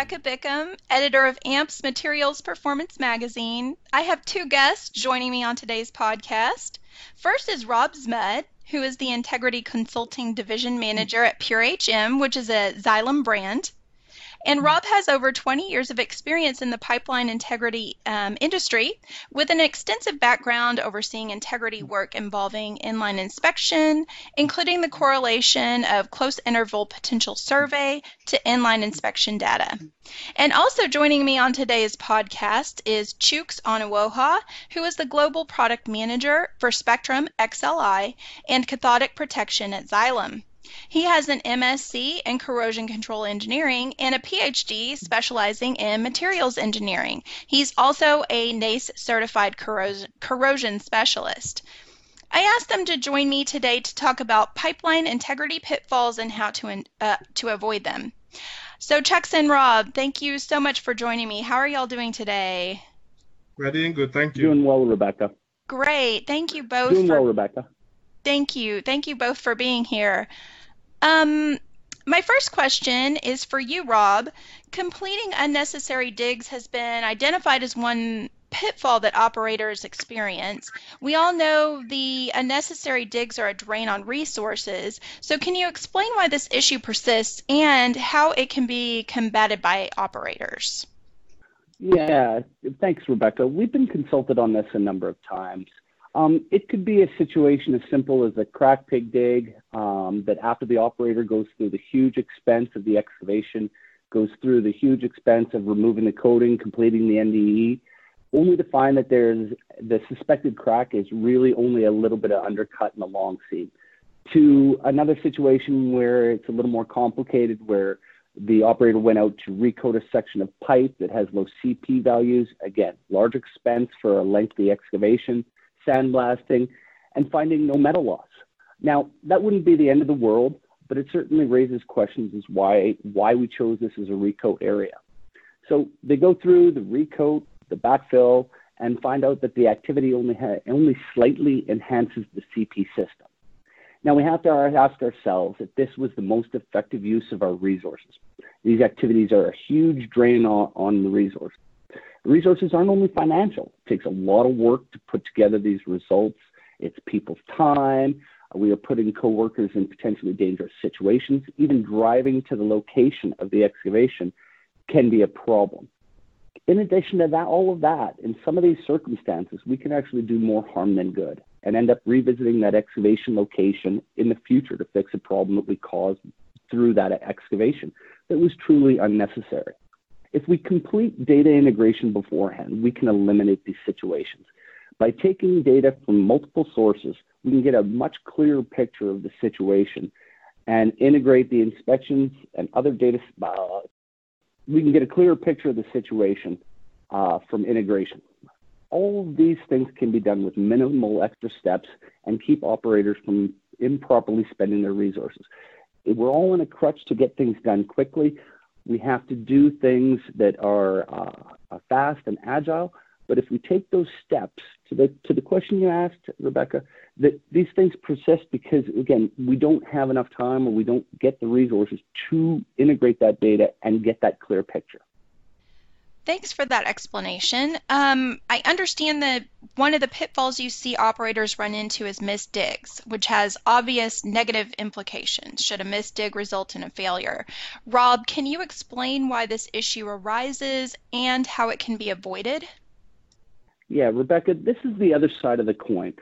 Rebecca Bickham, editor of AMPP Materials Performance Magazine. I have two guests joining me on today's podcast. First is Rob Zmud, who is the Integrity Consulting Division Manager at Pure HM, which is a Xylem brand. And Rob has over 20 years of experience in the pipeline integrity um, industry with an extensive background overseeing integrity work involving inline inspection, including the correlation of close interval potential survey to inline inspection data. And also joining me on today's podcast is Chuks Onuoha, who is the Global Product Manager for Spectrum XLI and Cathodic Protection at Xylem. He has an MSc in corrosion control engineering and a PhD specializing in materials engineering. He's also a NACE certified corrosion, corrosion specialist. I asked them to join me today to talk about pipeline integrity pitfalls and how to uh, to avoid them. So Chuks and Rob, thank you so much for joining me. How are y'all doing today? Ready and good. Thank you. Doing well, Rebecca. Great. Thank you both. Doing for, well, Rebecca. Thank you. Thank you both for being here. Um, my first question is for you, Rob. Completing unnecessary digs has been identified as one pitfall that operators experience. We all know the unnecessary digs are a drain on resources. So, can you explain why this issue persists and how it can be combated by operators? Yeah, thanks, Rebecca. We've been consulted on this a number of times. Um, it could be a situation as simple as a crack pig dig um, that after the operator goes through the huge expense of the excavation, goes through the huge expense of removing the coating, completing the NDE, only to find that there's the suspected crack is really only a little bit of undercut in the long seam. To another situation where it's a little more complicated, where the operator went out to recoat a section of pipe that has low CP values. Again, large expense for a lengthy excavation sandblasting, and finding no metal loss. Now, that wouldn't be the end of the world, but it certainly raises questions as why why we chose this as a recoat area. So they go through the recoat, the backfill, and find out that the activity only ha- only slightly enhances the CP system. Now we have to ask ourselves if this was the most effective use of our resources. These activities are a huge drain on, on the resource. Resources aren't only financial. It takes a lot of work to put together these results. It's people's time. We are putting coworkers in potentially dangerous situations. Even driving to the location of the excavation can be a problem. In addition to that, all of that, in some of these circumstances, we can actually do more harm than good and end up revisiting that excavation location in the future to fix a problem that we caused through that excavation that was truly unnecessary. If we complete data integration beforehand, we can eliminate these situations. By taking data from multiple sources, we can get a much clearer picture of the situation and integrate the inspections and other data. Uh, we can get a clearer picture of the situation uh, from integration. All of these things can be done with minimal extra steps and keep operators from improperly spending their resources. We're all in a crutch to get things done quickly. We have to do things that are uh, fast and agile. But if we take those steps to the to the question you asked, Rebecca, that these things persist because again we don't have enough time or we don't get the resources to integrate that data and get that clear picture. Thanks for that explanation. Um, I understand that one of the pitfalls you see operators run into is missed digs, which has obvious negative implications should a missed dig result in a failure. Rob, can you explain why this issue arises and how it can be avoided? Yeah, Rebecca, this is the other side of the coin.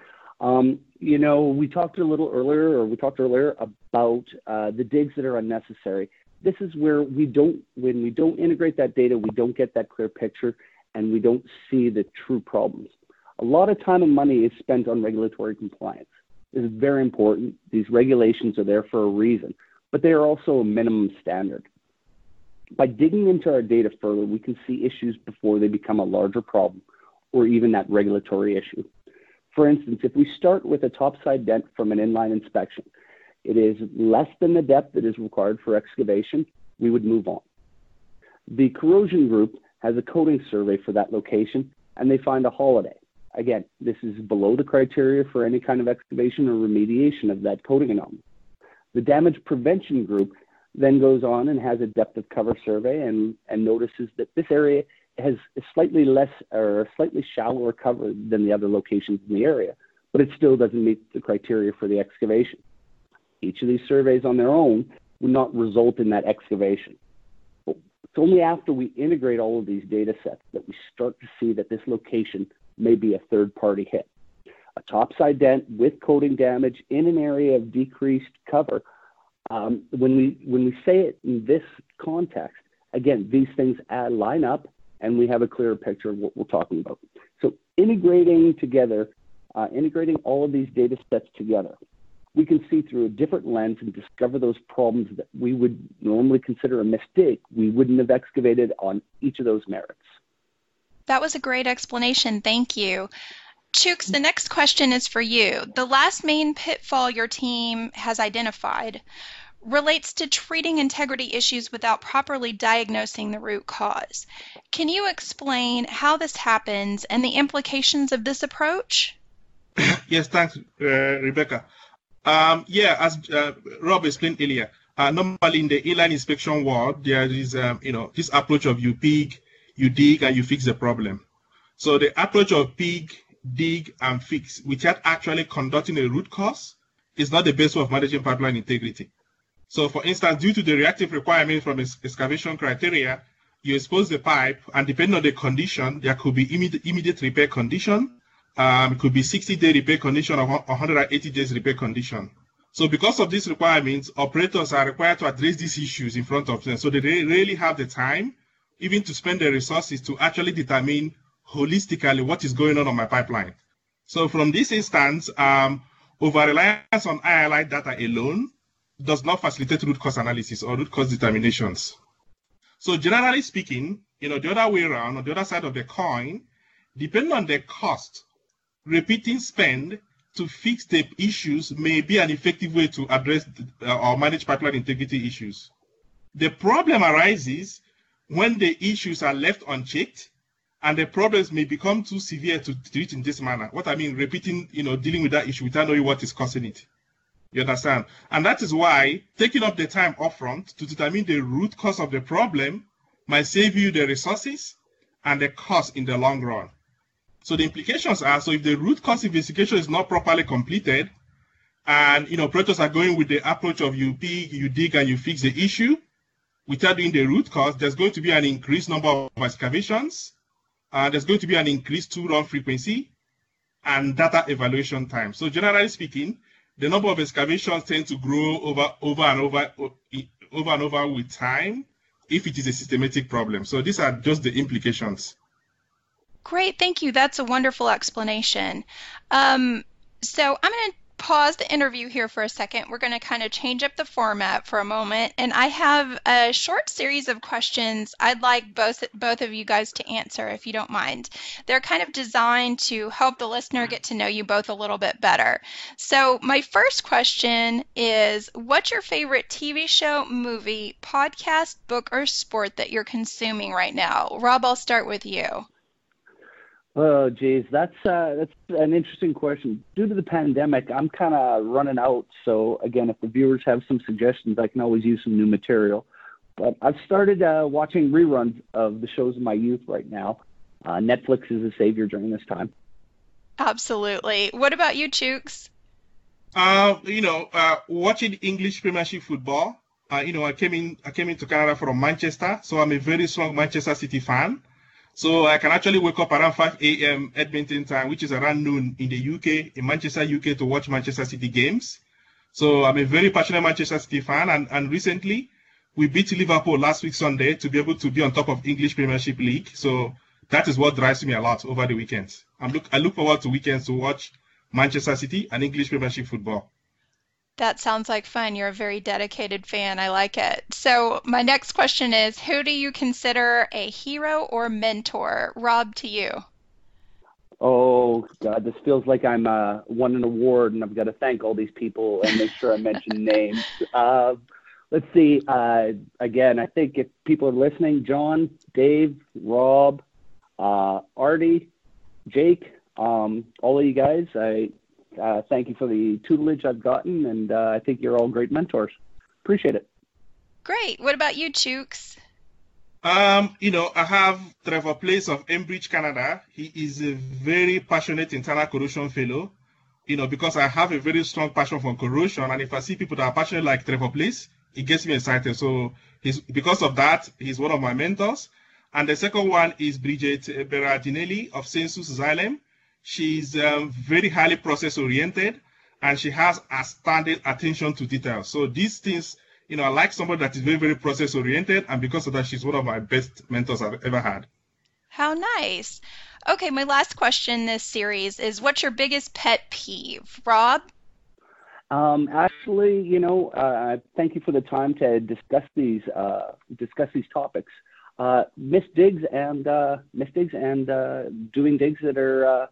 Um, you know, we talked a little earlier, or we talked earlier about uh, the digs that are unnecessary this is where we don't, when we don't integrate that data, we don't get that clear picture and we don't see the true problems. A lot of time and money is spent on regulatory compliance. This is very important. These regulations are there for a reason, but they are also a minimum standard. By digging into our data further, we can see issues before they become a larger problem or even that regulatory issue. For instance, if we start with a topside dent from an inline inspection, it is less than the depth that is required for excavation, we would move on. The corrosion group has a coating survey for that location and they find a holiday. Again, this is below the criteria for any kind of excavation or remediation of that coating anomaly. The damage prevention group then goes on and has a depth of cover survey and, and notices that this area has slightly less or slightly shallower cover than the other locations in the area, but it still doesn't meet the criteria for the excavation. Each of these surveys on their own would not result in that excavation. It's only after we integrate all of these data sets that we start to see that this location may be a third party hit. A topside dent with coating damage in an area of decreased cover um, when we when we say it in this context, again, these things add, line up, and we have a clearer picture of what we're talking about. So integrating together, uh, integrating all of these data sets together, we can see through a different lens and discover those problems that we would normally consider a mistake. We wouldn't have excavated on each of those merits. That was a great explanation. Thank you. Chuks, the next question is for you. The last main pitfall your team has identified relates to treating integrity issues without properly diagnosing the root cause. Can you explain how this happens and the implications of this approach? yes, thanks, uh, Rebecca. Um, yeah, as uh, Rob explained earlier, uh, normally in the inline inspection world, there is, um, you know, this approach of you pig, you dig, and you fix the problem. So the approach of pig, dig, and fix without actually conducting a root cause is not the best way of managing pipeline integrity. So for instance, due to the reactive requirement from excavation criteria, you expose the pipe and depending on the condition, there could be immediate, immediate repair condition. Um, it could be 60 day repair condition or 180 days repair condition. So because of these requirements, operators are required to address these issues in front of them. So they really have the time even to spend the resources to actually determine holistically what is going on on my pipeline. So from this instance, um, over reliance on ILI data alone does not facilitate root cause analysis or root cause determinations. So generally speaking, you know, the other way around, on the other side of the coin, depending on the cost, repeating spend to fix the issues may be an effective way to address uh, or manage pipeline integrity issues. The problem arises when the issues are left unchecked and the problems may become too severe to treat in this manner. What I mean, repeating, you know, dealing with that issue without knowing what is causing it. You understand? And that is why taking up the time upfront to determine the root cause of the problem might save you the resources and the cost in the long run. So the implications are, so if the root cause investigation is not properly completed, and you know, operators are going with the approach of you dig, you dig, and you fix the issue, without doing the root cause, there's going to be an increased number of excavations, and there's going to be an increased tool run frequency, and data evaluation time. So generally speaking, the number of excavations tend to grow over, over and over, over and over with time if it is a systematic problem. So these are just the implications. Great, thank you. That's a wonderful explanation. Um, so I'm going to pause the interview here for a second. We're going to kind of change up the format for a moment, and I have a short series of questions I'd like both both of you guys to answer, if you don't mind. They're kind of designed to help the listener get to know you both a little bit better. So, my first question is, what's your favorite TV show, movie, podcast, book, or sport that you're consuming right now? Rob, I'll start with you. Oh, geez, that's uh, that's an interesting question. Due to the pandemic, I'm kind of running out. So again, if the viewers have some suggestions, I can always use some new material. But I've started uh, watching reruns of the shows of my youth right now. Uh, Netflix is a savior during this time. Absolutely. What about you, Chuks? Uh, you know, uh, watching English Premiership football. Uh, you know, I came in, I came into Canada from Manchester, so I'm a very strong Manchester City fan. So I can actually wake up around 5 a.m. Edmonton time, which is around noon in the UK, in Manchester, UK, to watch Manchester City games. So I'm a very passionate Manchester City fan, and, and recently we beat Liverpool last week Sunday to be able to be on top of English Premiership League. So that is what drives me a lot over the weekends. I'm look I look forward to weekends to watch Manchester City and English Premiership football. That sounds like fun. You're a very dedicated fan. I like it. So, my next question is Who do you consider a hero or mentor? Rob, to you. Oh, God, this feels like I'm uh, won an award and I've got to thank all these people and make sure I mention names. Uh, let's see. Uh, again, I think if people are listening, John, Dave, Rob, uh, Artie, Jake, um, all of you guys, I uh, thank you for the tutelage I've gotten, and uh, I think you're all great mentors. Appreciate it. Great. What about you, Chuks? Um, you know, I have Trevor Place of Enbridge, Canada. He is a very passionate internal corrosion fellow. You know, because I have a very strong passion for corrosion, and if I see people that are passionate like Trevor Place, it gets me excited. So he's because of that, he's one of my mentors. And the second one is Bridget Berardinelli of Sensus Xylem. She's um, very highly process oriented and she has outstanding attention to detail. So these things, you know, I like somebody that is very, very process oriented. And because of that, she's one of my best mentors I've ever had. How nice. Okay, my last question in this series is what's your biggest pet peeve? Rob? Um, actually, you know, uh, thank you for the time to discuss these uh, discuss these topics. Uh, miss digs and uh, miss digs and uh, doing digs that are uh,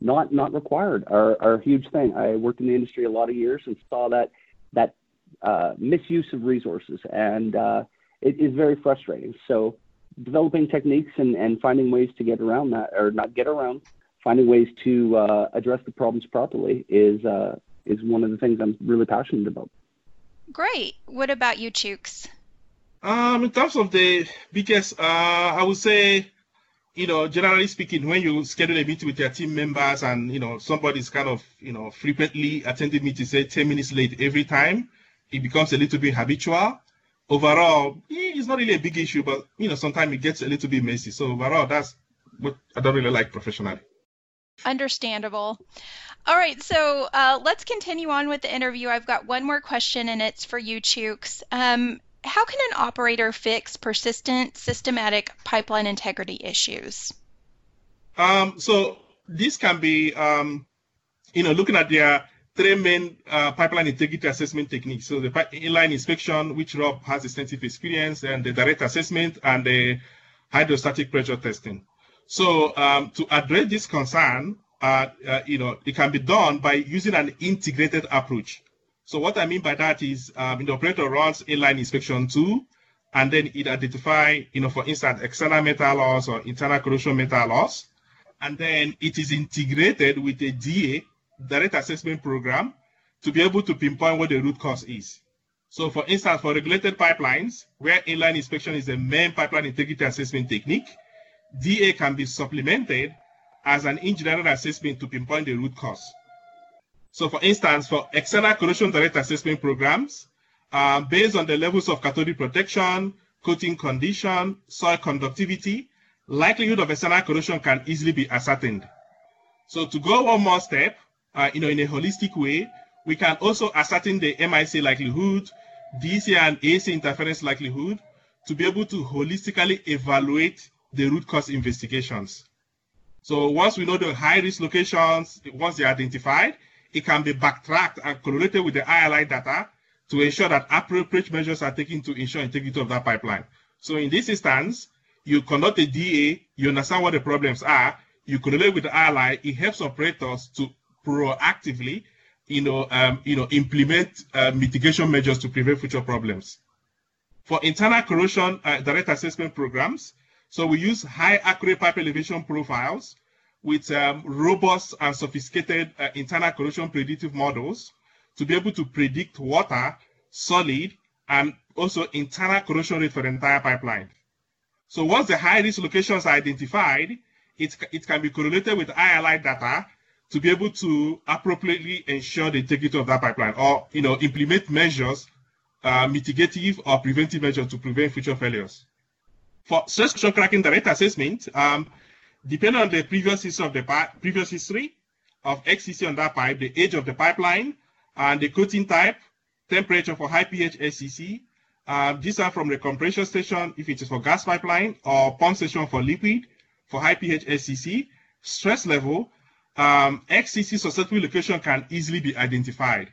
not not required are, are a huge thing. I worked in the industry a lot of years and saw that that uh, misuse of resources, and uh, it is very frustrating. So, developing techniques and, and finding ways to get around that, or not get around, finding ways to uh, address the problems properly is uh, is one of the things I'm really passionate about. Great. What about you, Chuks? Um, in terms of the biggest, uh, I would say you know, generally speaking, when you schedule a meeting with your team members and, you know, somebody's kind of, you know, frequently attending meeting, say 10 minutes late every time, it becomes a little bit habitual. Overall, it's not really a big issue, but, you know, sometimes it gets a little bit messy. So overall, that's what I don't really like professionally. Understandable. All right, so uh, let's continue on with the interview. I've got one more question, and it's for you, Chuks. Um, how can an operator fix persistent systematic pipeline integrity issues? Um, so this can be, um, you know, looking at their three main uh, pipeline integrity assessment techniques. So the inline inspection, which Rob has extensive experience, and the direct assessment and the hydrostatic pressure testing. So um, to address this concern, uh, uh, you know, it can be done by using an integrated approach. So what I mean by that is um, the operator runs inline inspection too, and then it identify, you know, for instance, external metal loss or internal corrosion metal loss. And then it is integrated with a DA, direct assessment program, to be able to pinpoint what the root cause is. So for instance, for regulated pipelines, where inline inspection is the main pipeline integrity assessment technique, DA can be supplemented as an engineering assessment to pinpoint the root cause. So for instance, for external corrosion direct assessment programs, uh, based on the levels of cathodic protection, coating condition, soil conductivity, likelihood of external corrosion can easily be ascertained. So to go one more step, uh, you know, in a holistic way, we can also ascertain the MIC likelihood, DC and AC interference likelihood to be able to holistically evaluate the root cause investigations. So once we know the high risk locations, once they're identified, it can be backtracked and correlated with the ILI data to ensure that appropriate measures are taken to ensure integrity of that pipeline. So in this instance, you conduct a DA, you understand what the problems are, you correlate with the ILI, it helps operators to proactively, you know, um, you know, implement uh, mitigation measures to prevent future problems. For internal corrosion uh, direct assessment programs, so we use high accurate pipe elevation profiles with um, robust and sophisticated uh, internal corrosion predictive models to be able to predict water, solid, and also internal corrosion rate for the entire pipeline. So once the high risk locations are identified, it, it can be correlated with ILI data to be able to appropriately ensure the integrity of that pipeline or you know implement measures, uh, mitigative or preventive measures to prevent future failures. For stress cracking direct assessment, um, depending on the previous history of the previous history of SCC on that pipe, the age of the pipeline, and the coating type, temperature for high pH SCC. Uh, these are from the compression station if it is for gas pipeline or pump station for liquid for high pH SCC. Stress level, um, SCC susceptible location can easily be identified.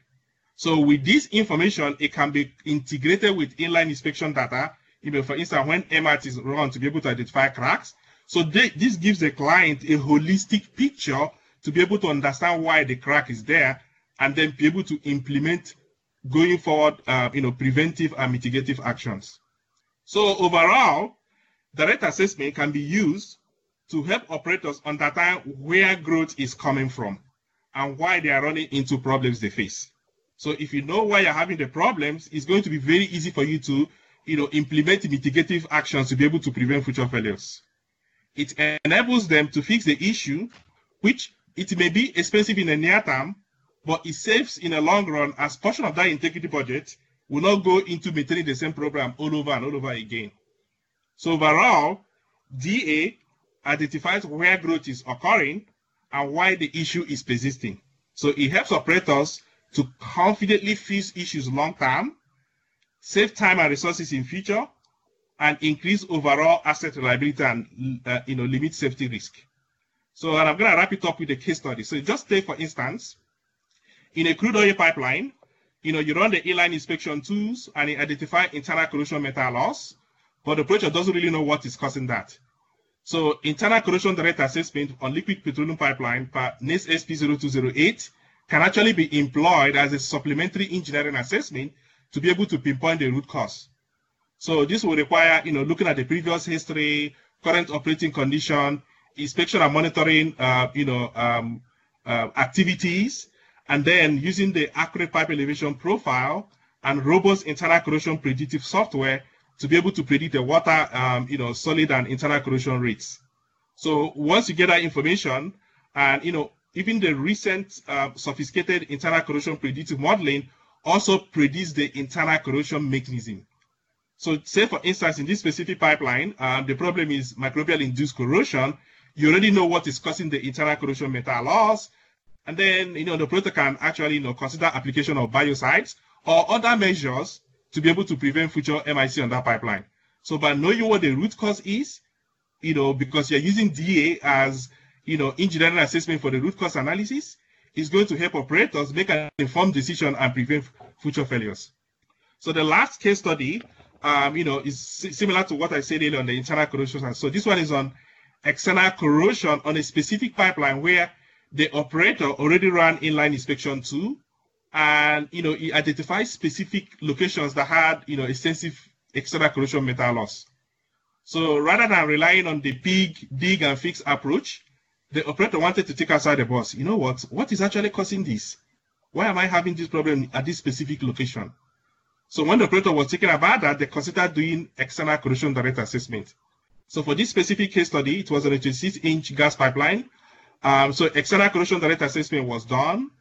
So with this information, it can be integrated with inline inspection data. You know, for instance, when EMAT is run to be able to identify cracks, so they, this gives the client a holistic picture to be able to understand why the crack is there and then be able to implement going forward, uh, you know, preventive and mitigative actions. So overall, direct assessment can be used to help operators understand where growth is coming from and why they are running into problems they face. So if you know why you're having the problems, it's going to be very easy for you to, you know, implement mitigative actions to be able to prevent future failures. It enables them to fix the issue, which it may be expensive in the near term, but it saves in the long run as portion of that integrity budget will not go into maintaining the same program all over and all over again. So overall, DA identifies where growth is occurring and why the issue is persisting. So it helps operators to confidently fix issues long term, save time and resources in future, and increase overall asset reliability and uh, you know limit safety risk. So and I'm going to wrap it up with a case study. So just take for instance, in a crude oil pipeline, you know you run the inline inspection tools and it identify internal corrosion metal loss, but the operator doesn't really know what is causing that. So internal corrosion direct assessment on liquid petroleum pipeline per NACE SP0208 can actually be employed as a supplementary engineering assessment to be able to pinpoint the root cause. So this will require, you know, looking at the previous history, current operating condition, inspection and monitoring, uh, you know, um, uh, activities, and then using the accurate pipe elevation profile and robust internal corrosion predictive software to be able to predict the water, um, you know, solid and internal corrosion rates. So once you get that information, and you know, even the recent uh, sophisticated internal corrosion predictive modeling also predicts the internal corrosion mechanism. So say for instance, in this specific pipeline, um, the problem is microbial induced corrosion. You already know what is causing the internal corrosion metal loss. And then, you know, the operator can actually, you know, consider application of biocides or other measures to be able to prevent future MIC on that pipeline. So by knowing what the root cause is, you know, because you're using DA as, you know, engineering assessment for the root cause analysis, is going to help operators make an informed decision and prevent future failures. So the last case study um, you know, is similar to what I said earlier on the internal corrosion. So this one is on external corrosion on a specific pipeline where the operator already ran inline inspection too, and you know, he identifies specific locations that had you know extensive external corrosion metal loss. So rather than relying on the pig dig and fix approach, the operator wanted to take outside the box. You know what? What is actually causing this? Why am I having this problem at this specific location? So when the operator was thinking about that, they considered doing external corrosion direct assessment. So for this specific case study, it was a 26-inch gas pipeline. Um, so external corrosion direct assessment was done.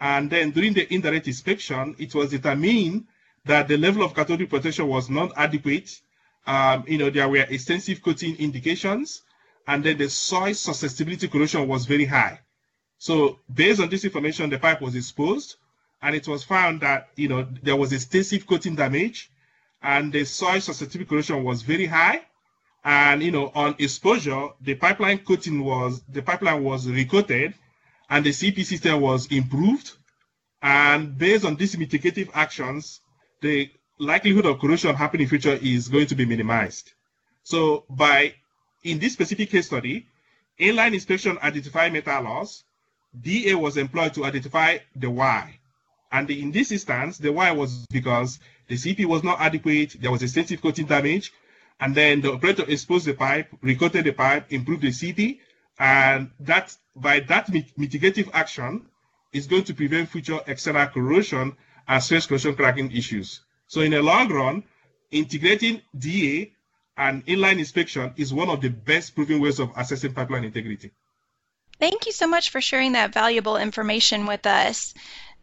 And then during the indirect inspection, it was determined that the level of cathodic protection was not adequate. Um, you know, there were extensive coating indications, and then the soil susceptibility corrosion was very high. So based on this information, the pipe was exposed and it was found that you know there was extensive coating damage and the soil susceptibility corrosion was very high. And you know on exposure the pipeline coating was the pipeline was recoated and the cp system was improved. And based on these mitigative actions the likelihood of corrosion happening in future is going to be minimized. So by in this specific case study inline inspection identified metal loss. Da was employed to identify the why and in this instance, the why was because the CP was not adequate, there was extensive coating damage, and then the operator exposed the pipe, recoated the pipe, improved the CP, and that by that mitigative action is going to prevent future external corrosion and stress corrosion cracking issues. So in the long run, integrating DA and inline inspection is one of the best proven ways of assessing pipeline integrity. Thank you so much for sharing that valuable information with us.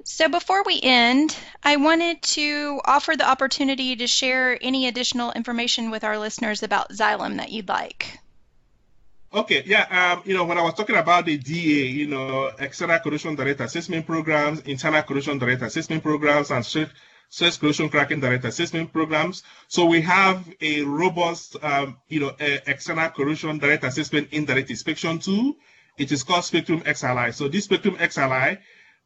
So before we end, I wanted to offer the opportunity to share any additional information with our listeners about Xylem that you'd like. Okay, yeah, um, you know, when I was talking about the DA, you know, external corrosion direct assessment programs, internal corrosion direct assessment programs, and stress corrosion cracking direct assessment programs. So we have a robust, um, you know, external corrosion direct assessment indirect inspection tool. It is called Spectrum XLI. So this Spectrum XLI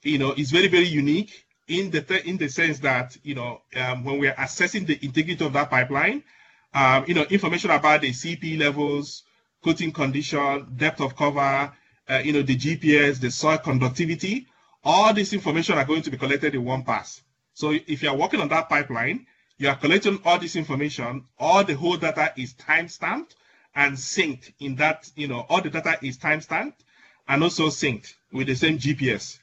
you know, is very, very unique in the in the sense that you know um, when we're assessing the integrity of that pipeline, um, you know, information about the CP levels, coating condition, depth of cover, uh, you know, the GPS, the soil conductivity, all this information are going to be collected in one pass. So if you are working on that pipeline, you are collecting all this information, all the whole data is time stamped and synced in that, you know, all the data is time stamped and also synced with the same GPS.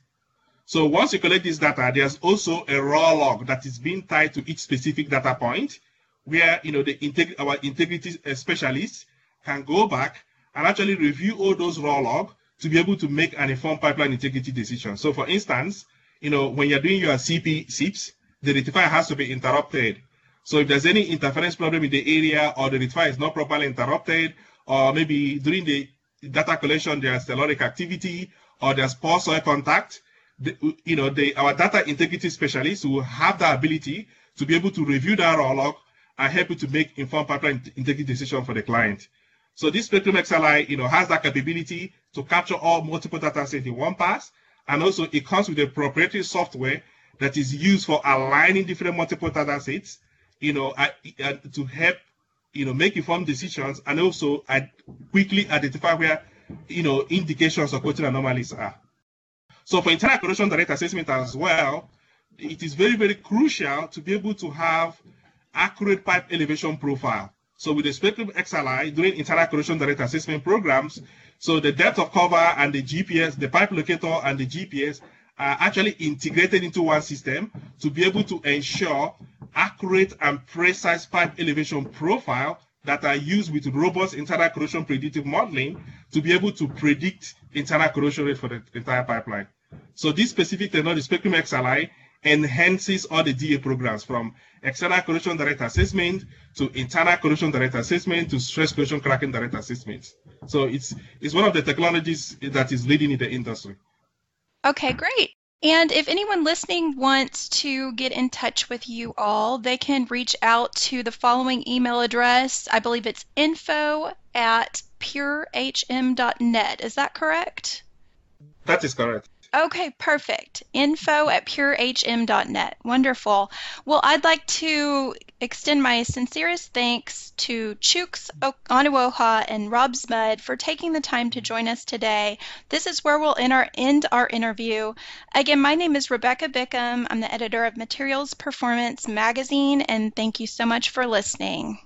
So once you collect this data, there's also a raw log that is being tied to each specific data point, where you know the integ- our integrity uh, specialists can go back and actually review all those raw log to be able to make an informed pipeline integrity decision. So, for instance, you know when you're doing your CP CIPS, the rectifier has to be interrupted. So if there's any interference problem in the area or the rectifier is not properly interrupted, or maybe during the data collection there's telluric activity or there's poor soil contact, you know, the, our data integrity specialists will have the ability to be able to review that raw log and help you to make informed pipeline integrity decision for the client. So this Spectrum XLI, you know, has that capability to capture all multiple data sets in one pass, and also it comes with a proprietary software that is used for aligning different multiple data sets, you know, uh, uh, to help, you know, make informed decisions and also uh, quickly identify where, you know, indications of coating anomalies are. So for internal corrosion direct assessment as well, it is very, very crucial to be able to have accurate pipe elevation profile. So with the Spectrum XLI, during internal corrosion direct assessment programs, so the depth of cover and the GPS, the pipe locator and the GPS are actually integrated into one system to be able to ensure accurate and precise pipe elevation profile that are used with robust internal corrosion predictive modeling to be able to predict internal corrosion rate for the entire pipeline. So this specific technology, Spectrum XLI, enhances all the DA programs from external corrosion direct assessment to internal corrosion direct assessment to stress corrosion cracking direct assessment. So it's it's one of the technologies that is leading in the industry. Okay, great. And if anyone listening wants to get in touch with you all, they can reach out to the following email address. I believe it's info at purehm.net. Is that correct? That is correct. Okay, perfect. Info at purehm.net. Wonderful. Well, I'd like to extend my sincerest thanks to Chuks Onuoha and Rob Zmud for taking the time to join us today. This is where we'll our, end our interview. Again, my name is Rebecca Bickham. I'm the editor of Materials Performance Magazine, and thank you so much for listening.